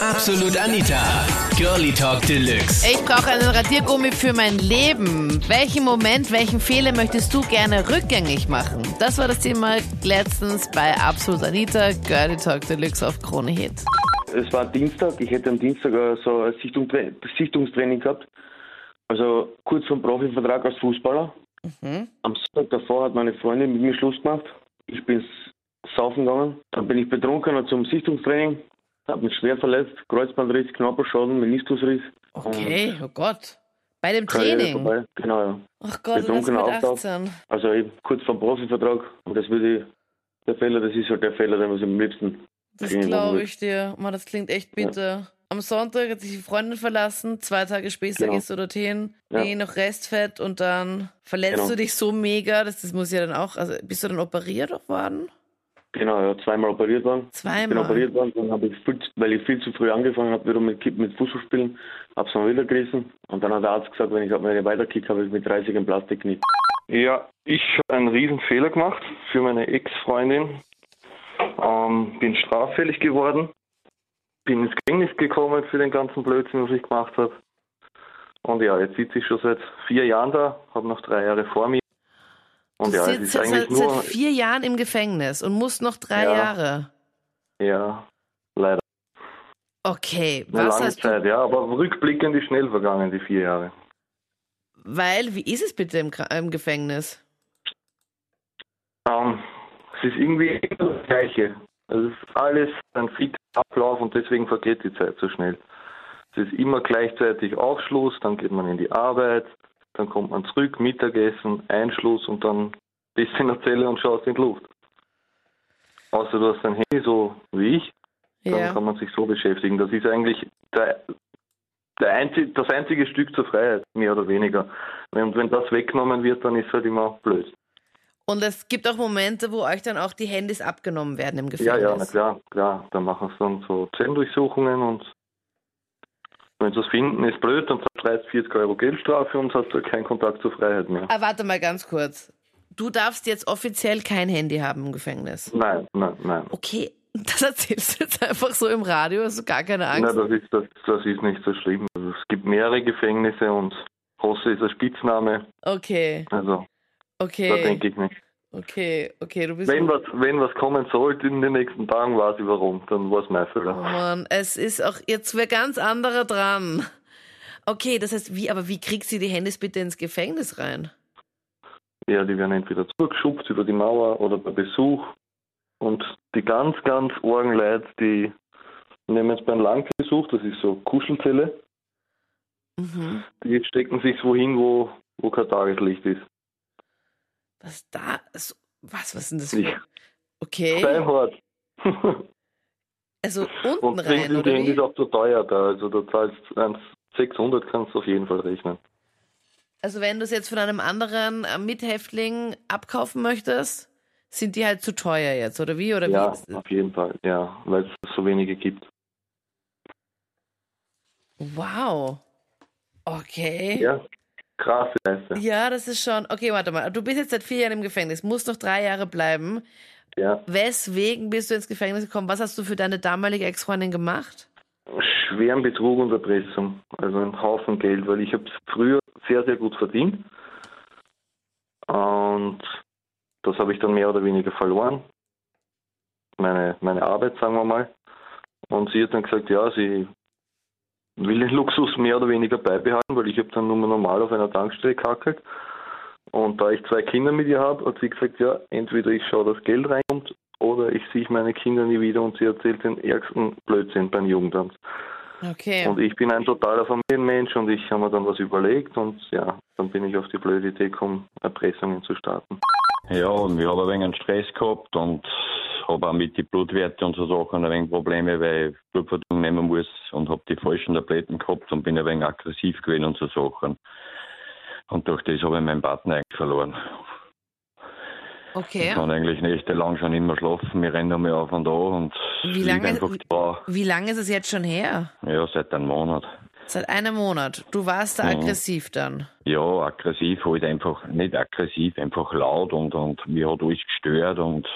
Absolut Anita. Girlie Talk Deluxe. Ich brauche einen Radiergummi für mein Leben. Welchen Moment, welchen Fehler möchtest du gerne rückgängig machen? Das war das Thema letztens bei Absolut Anita, Girlie Talk Deluxe auf Krone Hit. Es war Dienstag, ich hätte am Dienstag äh, so ein Sichtung- Sichtungstraining gehabt. Also kurz vom Profivertrag als Fußballer. Am Sonntag davor hat meine Freundin mit mir Schluss gemacht. Ich bin saufen gegangen. Dann bin ich betrunken zum Sichtungstraining. Habe mich schwer verletzt. Kreuzbandriss, Knorpelschaden, Meniskusriss. Okay, oh Gott. Bei dem Karriere Training? vorbei. Genau, ja. Ach Gott, und das mit Betrunkener Auftauch. 18. Also eben kurz vom Profivertrag. Und das würde der Fehler, das ist halt der Fehler, den man am liebsten Das glaube ich dir. Mann, das klingt echt bitter. Am Sonntag hat sich die Freundin verlassen, zwei Tage später Genau. gehst du dorthin, Ja. nee, noch Restfett und dann verletzt Genau. du dich so mega, das, das muss ja dann auch, also bist du dann operiert auch worden? Genau, ja, zweimal operiert worden. Ich bin Zweimal. operiert worden, dann habe ich viel, weil ich viel zu früh angefangen habe, wieder mit, mit Fußball spielen, habe es dann wieder gerissen. Und dann hat der Arzt gesagt, wenn ich, wenn ich weiterkicke, habe ich mit 30 ein Plastikknie. Ja, ich habe einen riesen Fehler gemacht für meine Ex-Freundin. Ähm, bin straffällig geworden. Bin ins Gefängnis gekommen für den ganzen Blödsinn, was ich gemacht habe. Und ja, jetzt sitze ich schon seit vier Jahren da, habe noch drei Jahre vor mir. Und ja, es ist seit, eigentlich seit nur... vier Jahren im Gefängnis und musst noch drei Ja. Jahre. Ja, leider. Okay, Eine was lange Zeit, ja, aber rückblickend ist schnell vergangen, die vier Jahre. weil, wie ist es bitte im, im Gefängnis? Ähm, es ist irgendwie immer das Gleiche. Es ist alles ein fixer Ablauf und deswegen vergeht die Zeit so schnell. Es ist immer gleichzeitig Aufschluss, dann geht man in die Arbeit, dann kommt man zurück, Mittagessen, Einschluss und dann bist du in der Zelle und schaust in die Luft. Außer du hast ein Handy, so wie ich, dann Ja. kann man sich so beschäftigen. Das ist eigentlich der, der einzig, das einzige Stück zur Freiheit, mehr oder weniger. Und wenn das weggenommen wird, dann ist halt immer blöd. Und es gibt auch Momente, wo euch dann auch die Handys abgenommen werden im Ja, Gefängnis. ja, na klar, klar. Da machen sie dann so Zellendurchsuchungen und wenn sie es finden, ist blöd, dann zahlt 30, 40 Euro Geldstrafe und hat halt keinen Kontakt zur Freiheit mehr. Ah, warte mal ganz kurz. Du darfst jetzt offiziell kein Handy haben im Gefängnis. Nein, nein, nein. Okay, das erzählst du jetzt einfach so im Radio, hast du gar keine Nein, Angst. das ist, das, das ist nicht so schlimm. Also es gibt mehrere Gefängnisse und Hosse ist ein Spitzname. Okay, Also da okay, denke ich nicht. Okay, okay, du bist... Wenn was, wenn was kommen sollte in den nächsten Tagen, weiß ich warum. Dann war es mein Oh Fehler. Mann, es ist auch jetzt wer ganz anderer dran. Okay, das heißt, wie, aber wie kriegst du die Handys bitte ins Gefängnis rein? Ja, die werden entweder zurückgeschubst über die Mauer oder bei Besuch. Und die ganz, ganz argen Leute, die nehmen jetzt beim Langbesuch, das ist so Kuschelzelle, Mhm. die stecken sich wohin, wo, wo kein Tageslicht ist. Was da, so- was, was ist denn das für... Okay, Beinhart. also unten Und rein, oder Handys wie? auch so teuer da. Also da zahlst du 1, 600 kannst du auf jeden Fall rechnen. Also wenn du es jetzt von einem anderen äh, Mithäftling abkaufen möchtest, sind die halt zu teuer jetzt, oder wie? Oder Ja, wie? auf jeden Fall. Ja, weil es so wenige gibt. Wow. Okay. Ja, krasse Scheiße. Ja, das ist schon. Okay, warte mal. Du bist jetzt seit vier Jahren im Gefängnis, musst noch drei Jahre bleiben. Ja. Weswegen bist du ins Gefängnis gekommen? Was hast du für deine damalige Ex-Freundin gemacht? schweren Betrug und Erpressung. Also ein Haufen Geld, weil ich habe es früher sehr, sehr gut verdient. Und das habe ich dann mehr oder weniger verloren. Meine, meine Arbeit, sagen wir mal. Und sie hat dann gesagt, ja, sie will den Luxus mehr oder weniger beibehalten, weil ich habe dann nur mal normal auf einer Tankstelle kackelt. Und da ich zwei Kinder mit ihr habe, hat sie gesagt, ja, entweder ich schaue, dass Geld reinkommt oder ich sehe meine Kinder nie wieder und sie erzählt den ärgsten Blödsinn beim Jugendamt. Okay. Und ich bin ein totaler Familienmensch und ich habe mir dann was überlegt und ja, dann bin ich auf die blöde Idee gekommen, Erpressungen zu starten. Ja, und ich habe ein wenig einen Stress gehabt und habe auch mit den Blutwerten und so Sachen ein wenig Probleme, weil Blutverdünnung nehmen muss und habe die falschen Tabletten gehabt und bin ein wenig aggressiv gewesen und so Sachen. Und durch das habe ich meinen Partner eigentlich verloren. okay. Ich kann eigentlich nächtelang schon immer schlafen, wir rennen einmal auf und da und Wie lange- einfach da. Wie lange ist es jetzt schon her? Ja, seit einem Monat. Seit einem Monat. Du warst da Mhm. aggressiv dann. Ja, aggressiv, halt einfach, nicht aggressiv, einfach laut und, und mir hat alles gestört und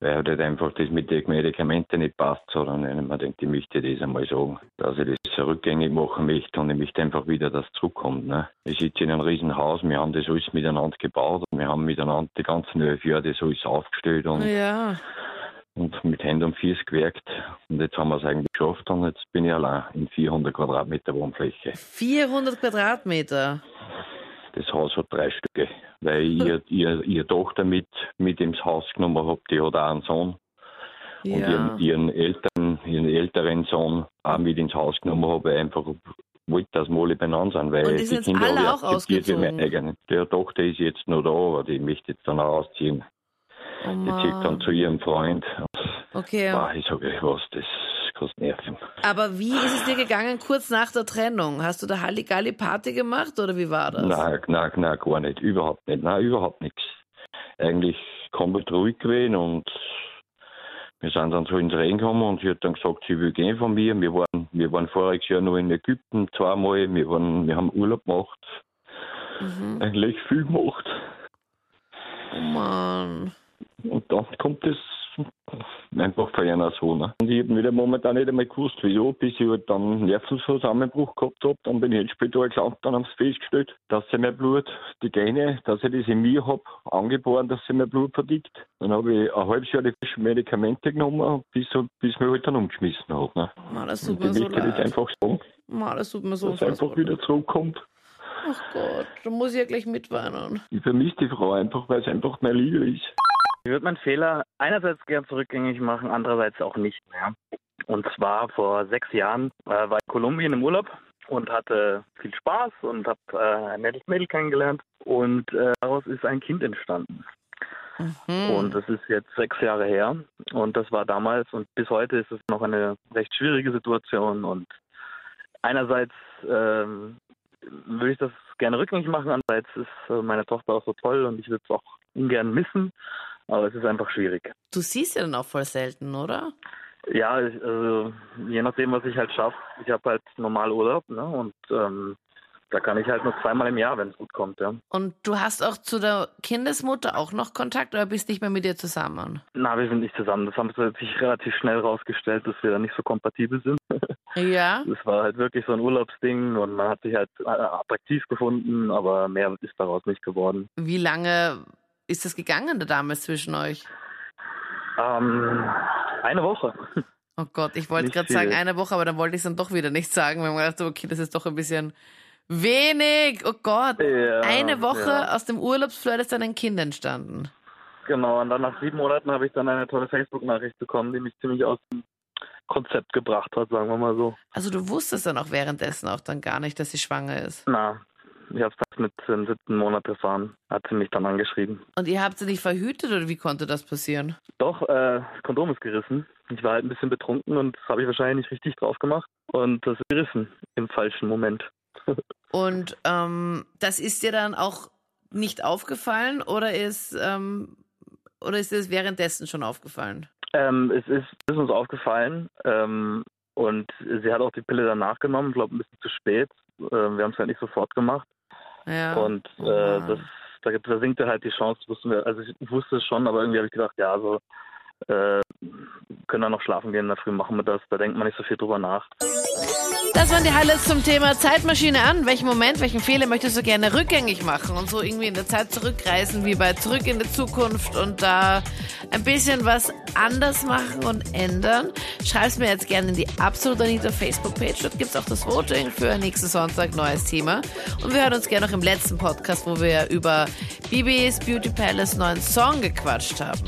weil halt einfach das mit den Medikamenten nicht passt, sondern man denkt, ich möchte das einmal sagen, dass ich das rückgängig machen möchte und ich möchte einfach wieder, dass es zurückkommt. Ne? Ich sitze in einem riesen Haus, wir haben das alles miteinander gebaut, wir haben miteinander die ganzen elf Jahre das alles aufgestellt und Ja. und mit Händen und Füßen gewerkt. Und jetzt haben wir es eigentlich geschafft und jetzt bin ich allein in 400 Quadratmeter Wohnfläche. 400 Quadratmeter. Das Haus hat drei Stücke, weil ich ihr, ihr, ihre Tochter mit, mit ins Haus genommen habe, die hat auch einen Sohn. Und Ja. ihren, ihren, Eltern, ihren älteren Sohn auch mit ins Haus genommen habe, einfach wollte, dass wir alle beieinander sind, weil Und die sind Kinder alle auch meine ausgezogen? eigenen. Die Tochter ist jetzt noch da, aber die möchte jetzt dann auch ausziehen. Oh Die zieht dann zu ihrem Freund. Okay. Ah, ich sage was, das kostet Nerven. Aber wie ist es dir gegangen kurz nach der Trennung? Hast du da Halligalli Party gemacht oder wie war das? Nein, nein, nein, gar nicht. Überhaupt nicht. Nein, überhaupt nichts. Eigentlich komplett ruhig gewesen und wir sind dann so ins Rennen gekommen und sie hat dann gesagt, sie will gehen von mir. Wir waren, wir waren voriges Jahr noch in Ägypten zweimal. Wir, waren, wir haben Urlaub gemacht. Mhm. Eigentlich viel gemacht. Oh Mann. Und dann kommt es einfach von einer so. Ne? Und ich habe wieder momentan nicht einmal gewusst, wieso, bis ich halt dann einen Nervenzusammenbruch gehabt habe. Dann bin ich ins Spital gelandet, dann haben sie festgestellt, dass sie mein Blut, die Gene, dass ich das in mir habe, angeboren, dass sie mein Blut verdickt. Dann habe ich ein halbes Jahr die frischen Medikamente genommen, bis, bis mir halt dann umgeschmissen hat. Ne? Mann, das tut mir ich so leid. einfach sagen, Mann, das tut mir so dass einfach wieder leid. zurückkommt. Ach Gott, da muss ich ja gleich mitweinen. Ich vermisse die Frau einfach, weil es einfach meine Liebe ist. Ich würde meinen Fehler einerseits gern zurückgängig machen, andererseits auch nicht mehr. Und zwar vor sechs Jahren äh, war ich in Kolumbien im Urlaub und hatte viel Spaß und habe äh, ein nettes Mädel kennengelernt und äh, daraus ist ein Kind entstanden. Hm. Und das ist jetzt sechs Jahre her und das war damals und bis heute ist es noch eine recht schwierige Situation und einerseits ähm, würde ich das gerne rückgängig machen, andererseits ist äh, meine Tochter auch so toll und ich würde es auch ungern missen, aber es ist einfach schwierig. Du siehst ja dann auch voll selten, oder? Ja, also, je nachdem, was ich halt schaffe. Ich habe halt normal Urlaub ne? und ähm, da kann ich halt nur zweimal im Jahr, wenn es gut kommt. Ja. Und du hast auch zu der Kindesmutter auch noch Kontakt oder bist nicht mehr mit ihr zusammen? Na, wir sind nicht zusammen. Das haben sich relativ schnell rausgestellt, dass wir da nicht so kompatibel sind. Ja. Es war halt wirklich so ein Urlaubsding und man hat sich halt äh, attraktiv gefunden, aber mehr ist daraus nicht geworden. Wie lange ist das gegangen da damals zwischen euch? Ähm, eine Woche. Oh Gott, ich wollte gerade sagen eine Woche, aber dann wollte ich es dann doch wieder nicht sagen, weil man gedacht, okay, das ist doch ein bisschen wenig. Oh Gott. Ja, eine Woche ja. aus dem Urlaubsflirt ist dann ein Kind entstanden. Genau, und dann nach sieben Monaten habe ich dann eine tolle Facebook-Nachricht bekommen, die mich ziemlich aus dem Konzept gebracht hat, sagen wir mal so. Also du wusstest dann auch währenddessen auch dann gar nicht, dass sie schwanger ist. Na, ich habe es mit dem siebten Monat erfahren, hat sie mich dann angeschrieben. Und ihr habt sie nicht verhütet oder wie konnte das passieren? Doch, äh, das Kondom ist gerissen. Ich war halt ein bisschen betrunken und das habe ich wahrscheinlich nicht richtig drauf gemacht. Und das ist gerissen im falschen Moment. Und ähm, das ist dir dann auch nicht aufgefallen oder ist ähm, oder ist es währenddessen schon aufgefallen? Ähm, es ist, ist uns aufgefallen ähm, und sie hat auch die Pille danach genommen, glaube ein bisschen zu spät. Äh, wir haben es halt nicht sofort gemacht. Ja. Und Oh äh, das, da, da sinkte halt die Chance, wussten wir, also ich wusste es schon, aber irgendwie habe ich gedacht, ja, so äh, können wir noch schlafen gehen, in der Früh machen wir das, da denkt man nicht so viel drüber nach. Das waren die Highlights zum Thema Zeitmaschine an. Welchen Moment, welchen Fehler möchtest du gerne rückgängig machen und so irgendwie in der Zeit zurückreisen, wie bei Zurück in die Zukunft und da ein bisschen was anders machen und ändern? Schreib's mir jetzt gerne in die Absolut Anita Facebook-Page. Dort gibt's auch das Voting für nächsten Sonntag, neues Thema. Und wir hören uns gerne noch im letzten Podcast, wo wir über Bibis Beauty Palace neuen Song gequatscht haben.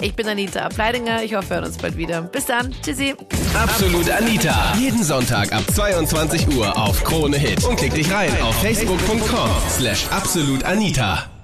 Ich bin Anita Ableidinger. Ich hoffe, wir hören uns bald wieder. Bis dann. Tschüssi. Absolut Anita. Jeden Sonntag ab 22 Uhr auf Krone Hit. Und klick dich rein auf facebook.com slash absolutanita.